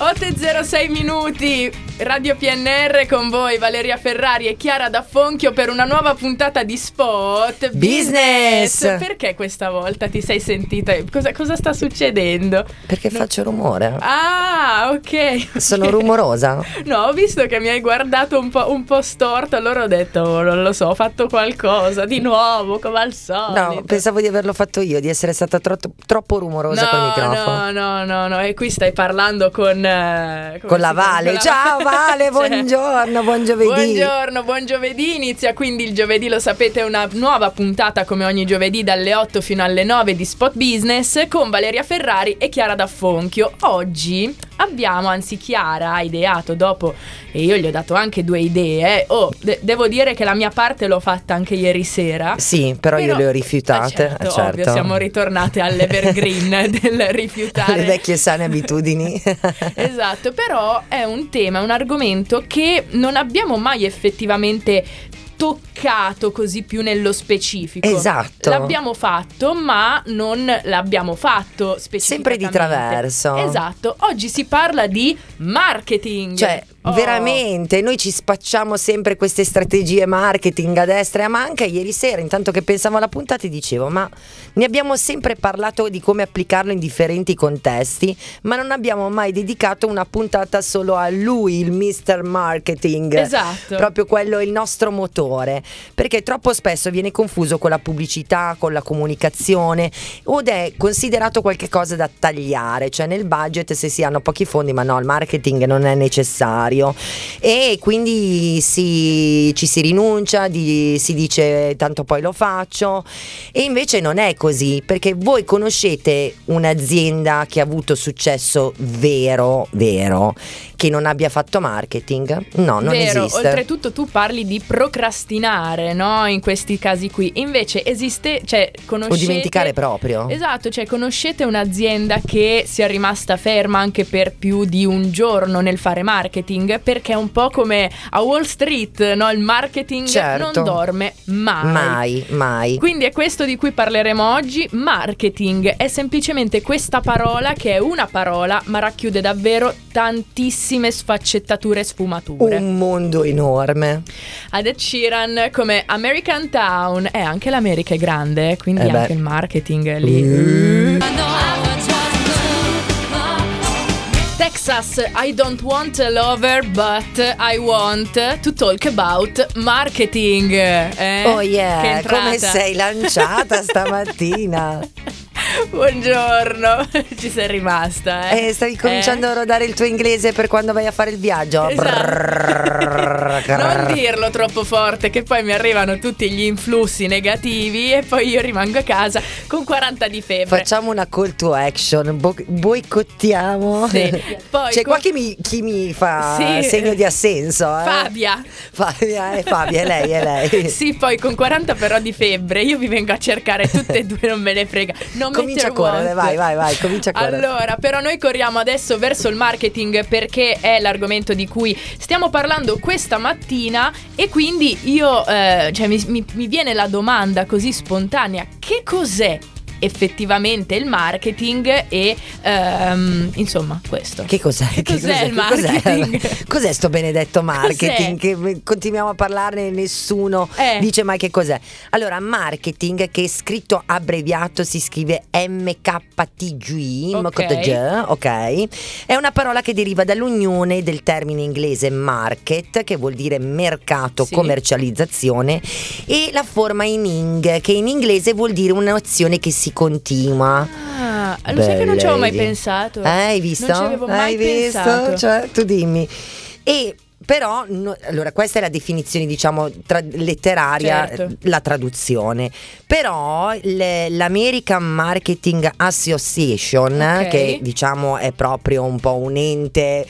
8 e 06 minuti, Radio PNR con voi Valeria Ferrari e Chiara D'Affonchio per una nuova puntata di Spot Business. Perché questa volta ti sei sentita? Cosa, cosa sta succedendo? Perché faccio rumore. Ah, ok. Sono ok. rumorosa? No, ho visto che mi hai guardato un po', un po' storto, allora ho detto, oh, non lo so, ho fatto qualcosa di nuovo, come al solito. No, pensavo di averlo fatto io, di essere stata tro- troppo rumorosa no, col microfono. No, no, no, no, e qui stai parlando con... eh, Con la? Vale. Ciao Vale, Cioè, buongiorno, buon giovedì. Buongiorno, buon giovedì. Inizia quindi il giovedì, lo sapete, una nuova puntata come ogni giovedì dalle 8 fino alle 9 di Spot Business con Valeria Ferrari e Chiara D'Affonchio. Oggi abbiamo, anzi Chiara ha ideato dopo, e io gli ho dato anche due idee. Oh, de- devo dire che la mia parte l'ho fatta anche ieri sera. Sì, però, io le ho rifiutate. Eh, certo, certo. ovvio, siamo ritornate all'evergreen del rifiutare. Le vecchie sane abitudini. Esatto, però è un tema, un argomento che non abbiamo mai effettivamente toccato così più nello specifico. Esatto. L'abbiamo fatto, ma non l'abbiamo fatto Sempre specificamente. di traverso. Esatto. Oggi si parla di marketing. Cioè, Oh. veramente, noi ci spacciamo sempre queste strategie marketing a destra e a manca. Ieri sera, intanto che pensavo alla puntata, ti dicevo, ma ne abbiamo sempre parlato di come applicarlo in differenti contesti, ma non abbiamo mai dedicato una puntata solo a lui, il Mr. Marketing. Esatto. Proprio quello il nostro motore, perché troppo spesso viene confuso con la pubblicità, con la comunicazione, ed è considerato qualcosa da tagliare, cioè nel budget se si hanno pochi fondi, ma no, il marketing non è necessario e quindi si- ci si rinuncia, di- si dice tanto poi lo faccio e invece non è così, perché voi conoscete un'azienda che ha avuto successo vero, vero, che non abbia fatto marketing? No, non Vero, esiste. oltretutto tu parli di procrastinare, no? In questi casi qui. Invece esiste, cioè, conoscete... O dimenticare proprio. Esatto, cioè conoscete un'azienda che sia rimasta ferma anche per più di un giorno nel fare marketing? Perché è un po' come a Wall Street, no? Il marketing Certo. non dorme mai. Mai, mai. Quindi è questo di cui parleremo oggi. Marketing è semplicemente questa parola che è una parola ma racchiude davvero tantissime sfaccettature e sfumature. Un mondo enorme. Ad Ed Sheeran come American Town e anche l'America è grande, quindi Eh anche il marketing lì. Mm. Texas, I don't want a lover, but I want to talk about marketing. Eh? Oh yeah, come sei lanciata stamattina? Buongiorno, ci sei rimasta. Eh? Eh, stavi cominciando a rodare il tuo inglese per quando vai a fare il viaggio? Esatto. Non dirlo troppo forte che poi mi arrivano tutti gli influssi negativi e poi io rimango a casa con 40 di febbre. Facciamo una call to action, bo- boicottiamo. Sì. Poi C'è co- qua chi mi, chi mi fa Sì. segno di assenso. Eh? Fabia. Fabia, è Fabia, è lei, è lei. Sì, poi con 40 però di febbre io vi vengo a cercare tutte e due, non me ne frega. Non Comincia a correre, vai, vai, vai, comincia a correre. Allora, però noi corriamo adesso verso il marketing perché è l'argomento di cui stiamo parlando questa mattina e quindi io, eh, cioè mi, mi- mi viene la domanda così spontanea, che cos'è effettivamente il marketing e ehm, insomma questo. Che cos'è? Che cos'è il Che cos'è? marketing? Cos'è sto benedetto marketing? Che continuiamo a parlarne e nessuno Eh. dice mai che cos'è. Allora, marketing che è scritto abbreviato si scrive MKTG, Ok. MKTG, ok? È una parola che deriva dall'unione del termine inglese market, che vuol dire mercato, Sì. commercializzazione, e la forma in ing, che in inglese vuol dire un'azione che si continua. Ah, lo sai che non ci avevo mai Belle. pensato. Eh, Hai visto? Non ci avevo mai Hai visto? pensato. Cioè, tu dimmi. E però, no- allora, questa è la definizione, diciamo, tra- letteraria, Certo. la traduzione. Però le- l'American Marketing Association, Ok. che diciamo è proprio un po' un ente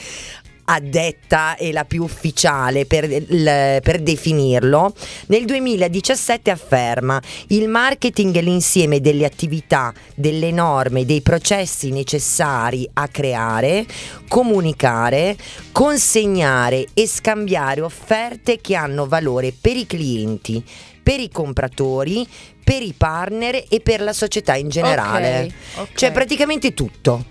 addetta e la più ufficiale per, il- per definirlo, nel 2017 afferma il marketing è l'insieme delle attività, delle norme, dei processi necessari a creare, comunicare, consegnare e scambiare offerte che hanno valore per i clienti, per i compratori, per i partner e per la società in generale. Ok, ok. Cioè praticamente tutto.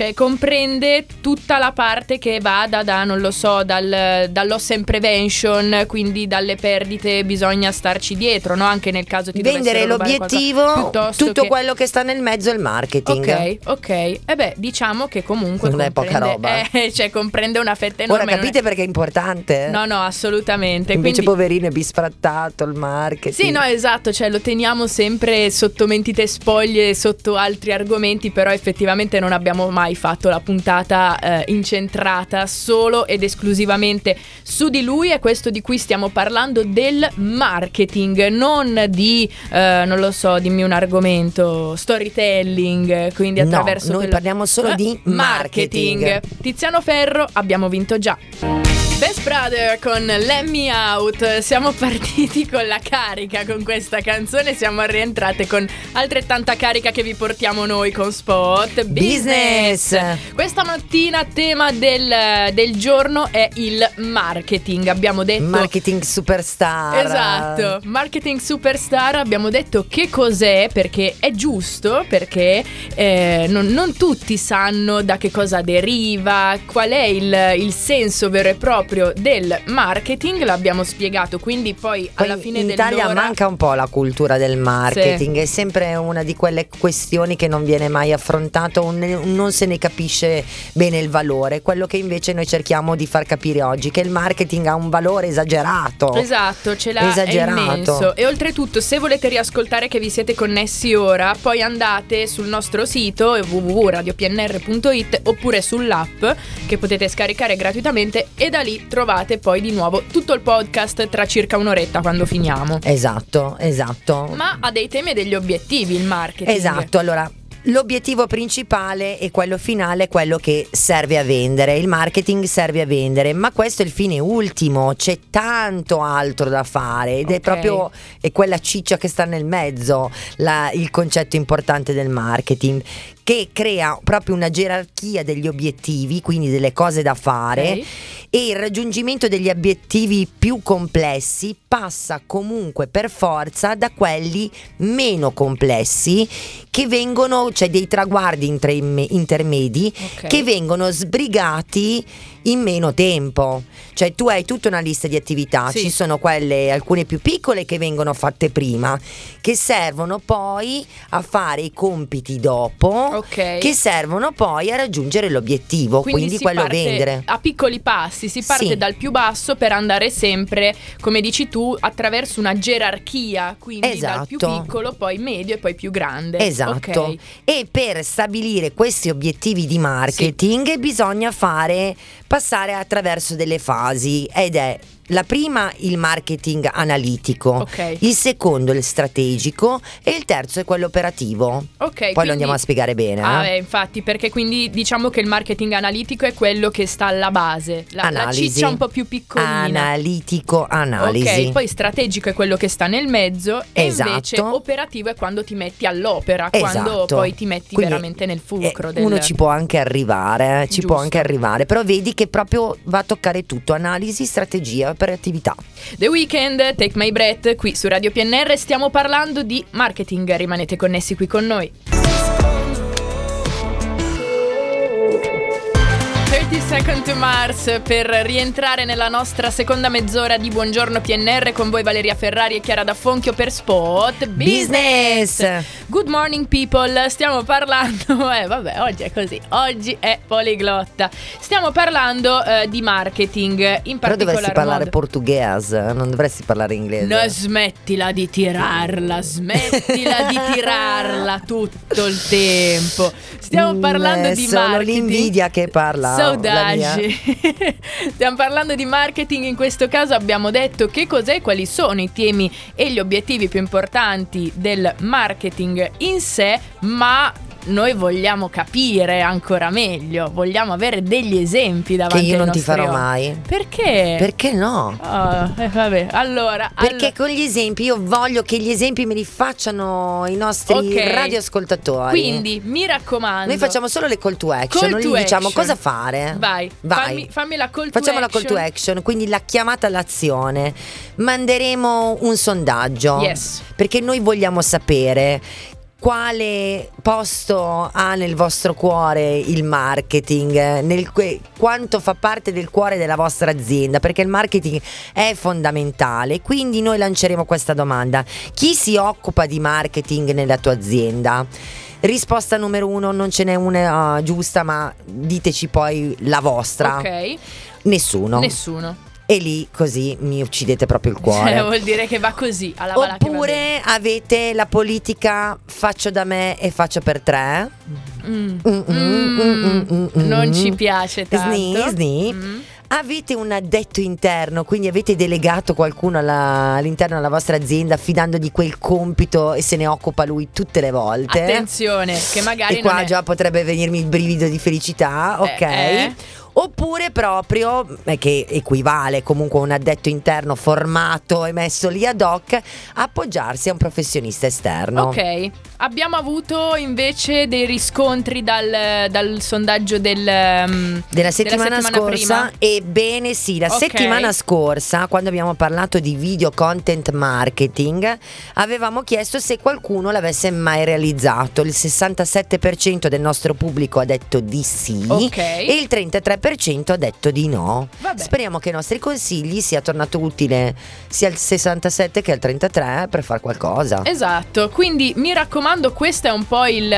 Cioè comprende tutta la parte che vada da, non lo so, dal, dal loss and prevention, quindi dalle perdite bisogna starci dietro, no? Anche nel caso ti Vendere l'obiettivo, tutto che- quello che sta nel mezzo è il marketing. Ok, ok. E beh, diciamo che comunque Non è poca roba. eh, cioè comprende una fetta enorme. Ora non è- capite perché è importante? No, no, assolutamente. Invece Quindi- poverino è bisfrattato il marketing. Sì, no, esatto, cioè lo teniamo sempre sotto mentite spoglie, sotto altri argomenti, però effettivamente non abbiamo mai fatto la puntata eh, incentrata solo ed esclusivamente su di lui e questo di cui stiamo parlando del marketing, non di, eh, non lo so, dimmi un argomento, storytelling, quindi No, attraverso... noi quello- parliamo solo di marketing. Tiziano Ferro, abbiamo vinto già. Best Brother con Let Me Out. Siamo partiti con la carica con questa canzone. Siamo rientrate con altrettanta carica che vi portiamo noi con Spot Business. Business. Questa mattina tema del, del giorno è il marketing. Abbiamo detto. Marketing superstar. Esatto, marketing superstar abbiamo detto che cos'è perché è giusto, perché eh, non, non tutti sanno da che cosa deriva, qual è il, il senso vero e proprio del marketing, l'abbiamo spiegato, quindi poi Poi alla fine in Italia dell'ora... manca un po' la cultura del marketing, è sempre una di quelle questioni che non viene mai affrontato, un- non se ne capisce bene il valore, quello che invece noi cerchiamo di far capire oggi, che il marketing ha un valore esagerato. Esatto, ce l'ha Esagerato. E oltretutto, se volete riascoltare che vi siete connessi ora, poi andate sul nostro sito www.radiopnr.it oppure sull'app che potete scaricare gratuitamente e da lì trovate poi di nuovo tutto il podcast tra circa un'oretta quando finiamo. Esatto, esatto. Ma ha dei temi e degli obiettivi il marketing. Esatto, allora l'obiettivo principale e quello finale è quello che serve a vendere, il marketing serve a vendere, ma questo è il fine ultimo, c'è tanto altro da fare ed è Ok. proprio è quella ciccia che sta nel mezzo, la- il concetto importante del marketing che crea proprio una gerarchia degli obiettivi, quindi delle cose da fare Ok. e il raggiungimento degli obiettivi più complessi passa comunque per forza da quelli meno complessi che vengono, cioè dei traguardi intre- intermedi Ok. che vengono sbrigati in meno tempo. Cioè tu hai tutta una lista di attività, Sì. ci sono quelle alcune più piccole che vengono fatte prima, che servono poi a fare i compiti dopo, Ok. che servono poi a raggiungere l'obiettivo, quindi, si quello vendere. A piccoli passi, si parte Sì. dal più basso per andare sempre, come dici tu, attraverso una gerarchia, quindi dal più Esatto. piccolo, poi medio e poi più grande. Esatto. Ok. E per stabilire questi obiettivi di marketing bisogna fare passare attraverso delle fasi ed è la prima il marketing analitico, Ok. il secondo il strategico e il terzo è quello operativo. Ok, Poi quindi- lo andiamo a spiegare bene. Ah, eh. eh, infatti, perché quindi diciamo che il marketing analitico è quello che sta alla base, la, la Analisi. ciccia un po' più piccolina. Analitico, analisi. Ok, poi strategico è quello che sta nel mezzo e Esatto. invece operativo è quando ti metti all'opera, quando Esatto. poi ti metti Quindi, veramente nel fulcro eh, del Uno ci può anche arrivare, eh, ci può Giusto. anche arrivare, però vedi che proprio va a toccare tutto, analisi, strategia, operatività. The Weeknd, Take My Breath, qui su Radio PNR stiamo parlando di marketing, rimanete connessi qui con noi. Second to Mars per rientrare nella nostra seconda mezz'ora di Buongiorno PNR con voi Valeria Ferrari e Chiara D'Affonchio per Spot Business. Good morning people, stiamo parlando, eh vabbè oggi è così, oggi è poliglotta, stiamo parlando eh, di marketing, in Però dovresti parlare modo. portoghese, non dovresti parlare inglese. No, smettila di tirarla, smettila di tirarla tutto il tempo. Stiamo Mm, parlando è di marketing. l'invidia che parla, la Saudade. Stiamo parlando di marketing, in questo caso abbiamo detto che cos'è, quali sono i temi e gli obiettivi più importanti del marketing in sé, ma noi vogliamo capire ancora meglio, vogliamo avere degli esempi Che davanti io ai non ti farò occhi. mai. Perché? Perché no? Ah, eh, vabbè, allora, Perché allora- con gli esempi io voglio che gli esempi me li facciano i nostri Ok. radioascoltatori. quindi mi raccomando. noi facciamo solo le call to action, Call non to gli diciamo action. cosa fare. Vai, Vai. Fammi, fammi la call to Facciamo la call to action. action, quindi la chiamata all'azione. Manderemo un sondaggio. Yes. Perché noi vogliamo sapere quale posto ha nel vostro cuore il marketing, nel que- quanto fa parte del cuore della vostra azienda, perché il marketing è fondamentale. Quindi noi lanceremo questa domanda. Chi si occupa di marketing nella tua azienda? Risposta numero uno, non ce n'è una uh, giusta, ma diteci poi la vostra. Ok. Nessuno. Nessuno. E lì così mi uccidete proprio il cuore. Cioè, vuol dire che va così. Alla. Oppure avete la politica faccio da me e faccio per tre. Mm. Mm, mm, mm, mm, mm. Non ci piace tanto. Sni, sni. Avete un addetto interno, quindi avete delegato qualcuno alla- all'interno della vostra azienda affidandogli quel compito e se ne occupa lui tutte le volte. Attenzione, che magari e qua è... già potrebbe venirmi il brivido di felicità, ok? eh. Oppure proprio, eh, che equivale comunque a un addetto interno formato e messo lì ad hoc, appoggiarsi a un professionista esterno. Ok, abbiamo avuto invece dei riscontri dal, dal sondaggio del, um, Della settimana, settimana scorsa, prima? ebbene sì, la Ok. settimana scorsa, quando abbiamo parlato di video content marketing, avevamo chiesto se qualcuno l'avesse mai realizzato. Il 67% del nostro pubblico ha detto di sì Ok. e il 33% ha detto di no. Vabbè. Speriamo che i nostri consigli sia tornato utile sia al 67 che al 33 per fare qualcosa. Esatto, quindi mi raccomando, questa è un po' il,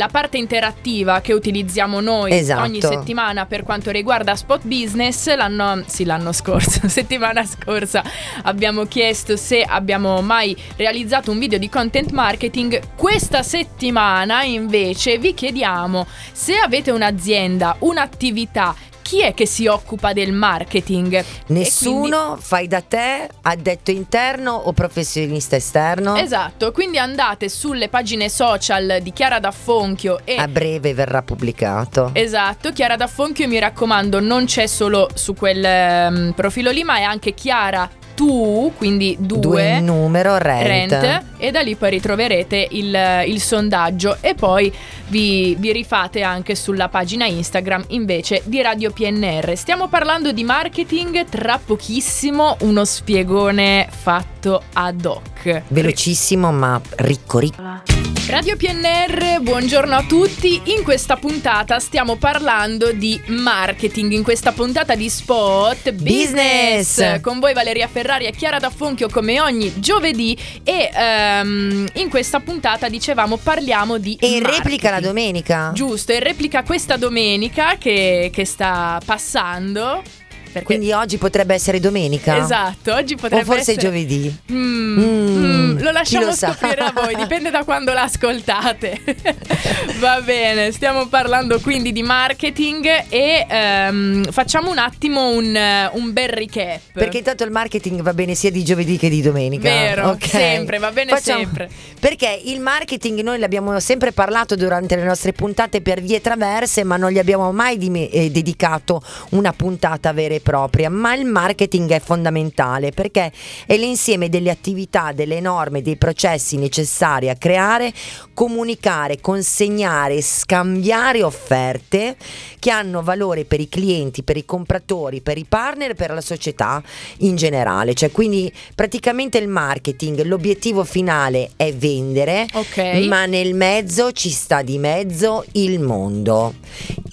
la parte interattiva che utilizziamo noi Esatto. ogni settimana per quanto riguarda Spot Business. L'anno, sì, l'anno scorso, settimana scorsa, abbiamo chiesto se abbiamo mai realizzato un video di content marketing. Questa settimana invece vi chiediamo se avete un'azienda, un'attività. Chi è che si occupa del marketing? Nessuno fai da te, addetto interno o professionista esterno? Esatto, quindi andate sulle pagine social di Chiara D'Affonchio e A breve verrà pubblicato. Esatto, Chiara D'Affonchio mi raccomando non c'è solo su quel ehm, profilo lì ma è anche Chiara tu, quindi due, Due in numero, rent. Rent, e da lì poi ritroverete il, il sondaggio e poi vi, vi rifate anche sulla pagina Instagram invece di Radio PNR. Stiamo parlando di marketing, tra pochissimo uno spiegone fatto ad hoc. Velocissimo ma ricco ricco. Radio PNR, buongiorno a tutti. In questa puntata stiamo parlando di marketing. In questa puntata di Spot Business. Business. Con voi Valeria Ferrari e Chiara D'Affonchio come ogni giovedì. E ehm, in questa puntata dicevamo parliamo di. E in replica la domenica? Giusto, in replica questa domenica che, che sta passando. Perché- Quindi oggi potrebbe essere domenica? Esatto, oggi potrebbe O forse essere giovedì? Mm, Mm, mm, lo lasciamo lo scoprire a voi, dipende da quando l'ascoltate. Va bene, stiamo parlando quindi di marketing e ehm, facciamo un attimo un, un bel recap. Perché intanto il marketing va bene sia di giovedì che di domenica. Vero, ok? sempre, va bene Facciamo- sempre. Perché il marketing noi l'abbiamo sempre parlato durante le nostre puntate per vie traverse, ma non gli abbiamo mai dime- eh, dedicato una puntata vera e propria. Ma il marketing è fondamentale perché è l'insieme delle attività, delle norme, dei processi necessari a creare, comunicare, consegnare, scambiare offerte che hanno valore per i clienti, per i compratori, per i partner e per la società in generale. Cioè, quindi praticamente il marketing, l'obiettivo finale è vendere, Ok. ma nel mezzo ci sta di mezzo il mondo.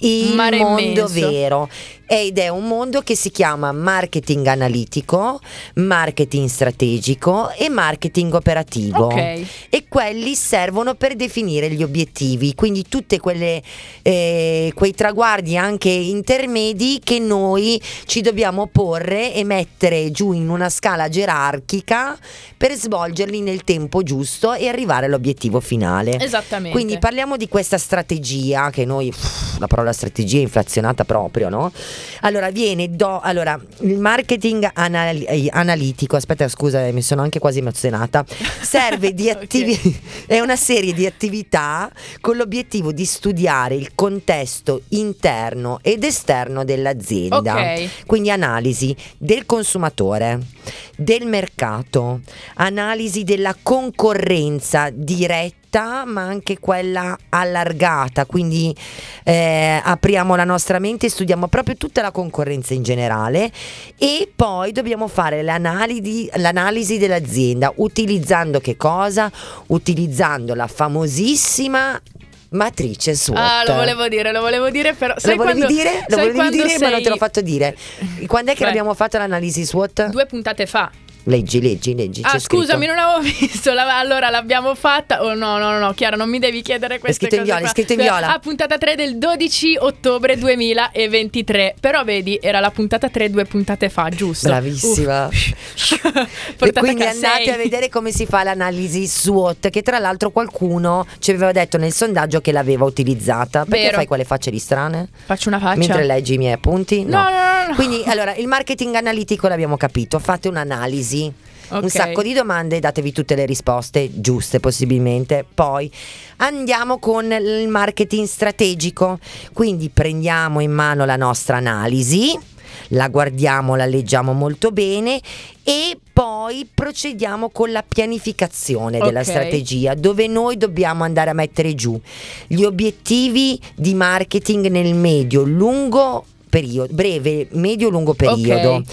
Il Mare mondo immenso. vero. Ed è un mondo che si chiama marketing analitico, marketing strategico e marketing operativo Ok. e quelli servono per definire gli obiettivi, quindi tutti quei traguardi anche intermedi che noi ci dobbiamo porre e mettere giù in una scala gerarchica per svolgerli nel tempo giusto e arrivare all'obiettivo finale. Esattamente. Quindi parliamo di questa strategia che noi, uff, la parola strategia è inflazionata proprio, no? Allora, viene do, allora, il marketing anal- analitico, aspetta scusa, eh, mi sono anche quasi emozionata, serve di attivi- è una serie di attività con l'obiettivo di studiare il contesto interno ed esterno dell'azienda. Ok. Quindi analisi del consumatore, del mercato, analisi della concorrenza diretta stretta ma anche quella allargata, quindi eh, apriamo la nostra mente e studiamo proprio tutta la concorrenza in generale e poi dobbiamo fare l'analisi, l'analisi dell'azienda utilizzando che cosa? Utilizzando la famosissima matrice SWOT. Ah, lo volevo dire, lo volevo dire, però sai lo volevi quando, dire? Lo volevi dire, ma non te l'ho sei- fatto dire. Quando è che Vai. l'abbiamo fatto l'analisi SWOT? Due puntate fa. Leggi, leggi, leggi. Ah, scusami, scritto. non avevo visto. la- allora l'abbiamo fatta. Oh no, no, no, no, Chiara, non mi devi chiedere queste scritto in cose viola, è scritto in viola. Ah, puntata 3 del 12 ottobre 2023. Però vedi, era la puntata 3 due puntate fa, giusto? Bravissima. E quindi a andate a vedere come si fa l'analisi SWOT, che tra l'altro qualcuno ci aveva detto nel sondaggio che l'aveva utilizzata. Perché Vero. fai quelle facce di strane? Faccio una faccia. Mentre leggi i miei appunti? No, no, no, no. Quindi allora il marketing analitico l'abbiamo capito, fate un'analisi. Ok. Un sacco di domande, datevi tutte le risposte giuste possibilmente. Poi andiamo con il marketing strategico. Quindi prendiamo in mano la nostra analisi, la guardiamo, la leggiamo molto bene e poi procediamo con la pianificazione della Ok. strategia, dove noi dobbiamo andare a mettere giù gli obiettivi di marketing nel medio, lungo periodo, breve, medio, lungo periodo. Ok.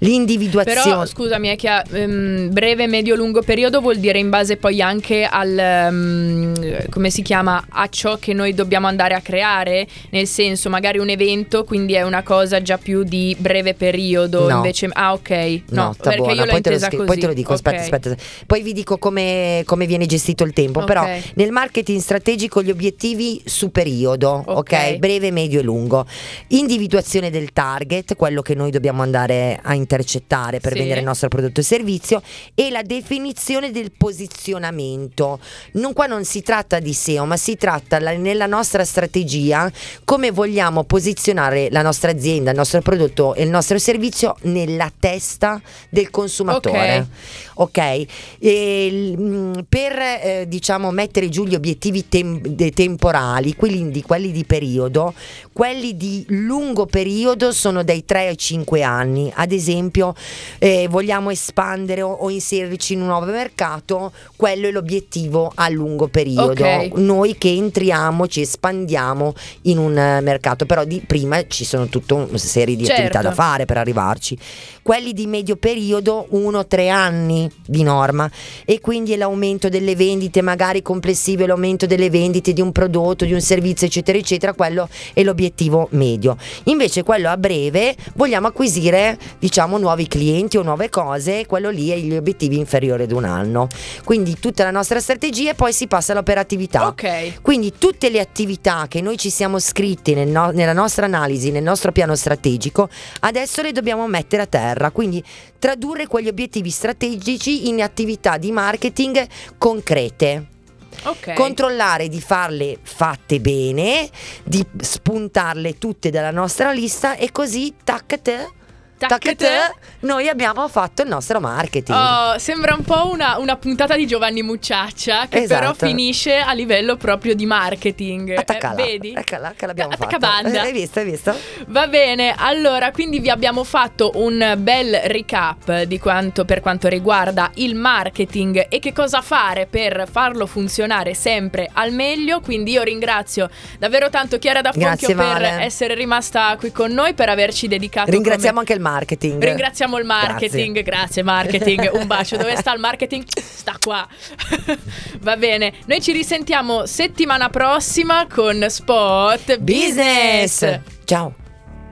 L'individuazione Però scusami, è che a ehm, breve, medio, lungo periodo vuol dire in base poi anche al ehm, come si chiama a ciò che noi dobbiamo andare a creare, nel senso magari un evento, quindi è una cosa già più di breve periodo, No. invece ah ok, no, No, perché buona. io l'ho Poi te, scri- così. poi te lo dico, aspetta, Ok. aspetta. Poi vi dico come, come viene gestito il tempo. Ok. Però nel marketing strategico gli obiettivi su periodo? Ok. Breve, medio e lungo. Individuazione del target, quello che noi dobbiamo andare a intercettare per Sì. vendere il nostro prodotto e servizio, e la definizione del posizionamento. Non, qua non si tratta di SEO, ma si tratta la- nella nostra strategia come vogliamo posizionare la nostra azienda, il nostro prodotto e il nostro servizio nella testa del consumatore. Ok? E, l- mh, per eh, diciamo mettere giù gli obiettivi tem- temporali, quindi quelli di periodo, quelli di lungo periodo sono dai 3 ai 5 anni. Ad esempio, eh, vogliamo espandere o, o inserirci in un nuovo mercato, quello è l'obiettivo a lungo periodo. Ok. Noi che entriamo, ci espandiamo in un eh, mercato, però di prima ci sono tutta una serie di Certo. attività da fare per arrivarci. Quelli di medio periodo, 1-3 anni di norma e quindi è l'aumento delle vendite, magari complessive, l'aumento delle vendite di un prodotto, di un servizio, eccetera, eccetera, quello è l'obiettivo medio. Invece quello a breve vogliamo acquisire, diciamo, nuovi clienti o nuove cose, quello lì è gli obiettivi inferiori ad un anno. Quindi tutta la nostra strategia e poi si passa all'operatività. Ok. Quindi tutte le attività che noi ci siamo scritti nel no- nella nostra analisi, nel nostro piano strategico, adesso le dobbiamo mettere a terra. Quindi tradurre quegli obiettivi strategici in attività di marketing concrete. Ok. Controllare di farle fatte bene, di spuntarle tutte dalla nostra lista e così tac te, tac te, noi abbiamo fatto il nostro marketing. Oh, sembra un po' una, una puntata di Giovanni Mucciaccia che però Esatto. finisce a livello proprio di marketing. Eh, vedi? Eccola, che l'abbiamo Attacca fatta. banda. Hai visto, hai visto? Va bene, allora quindi vi abbiamo fatto un bel recap di quanto per quanto riguarda il marketing e che cosa fare per farlo funzionare sempre al meglio. Quindi io ringrazio davvero tanto Chiara da Fonchio Grazie, per essere rimasta qui con noi, per averci dedicato Ringraziamo anche il marketing. Ringraziamo il marketing, grazie, marketing. Un bacio. Dove sta il marketing? Sta qua. Va bene. Noi ci risentiamo settimana prossima con Spot Business. Ciao.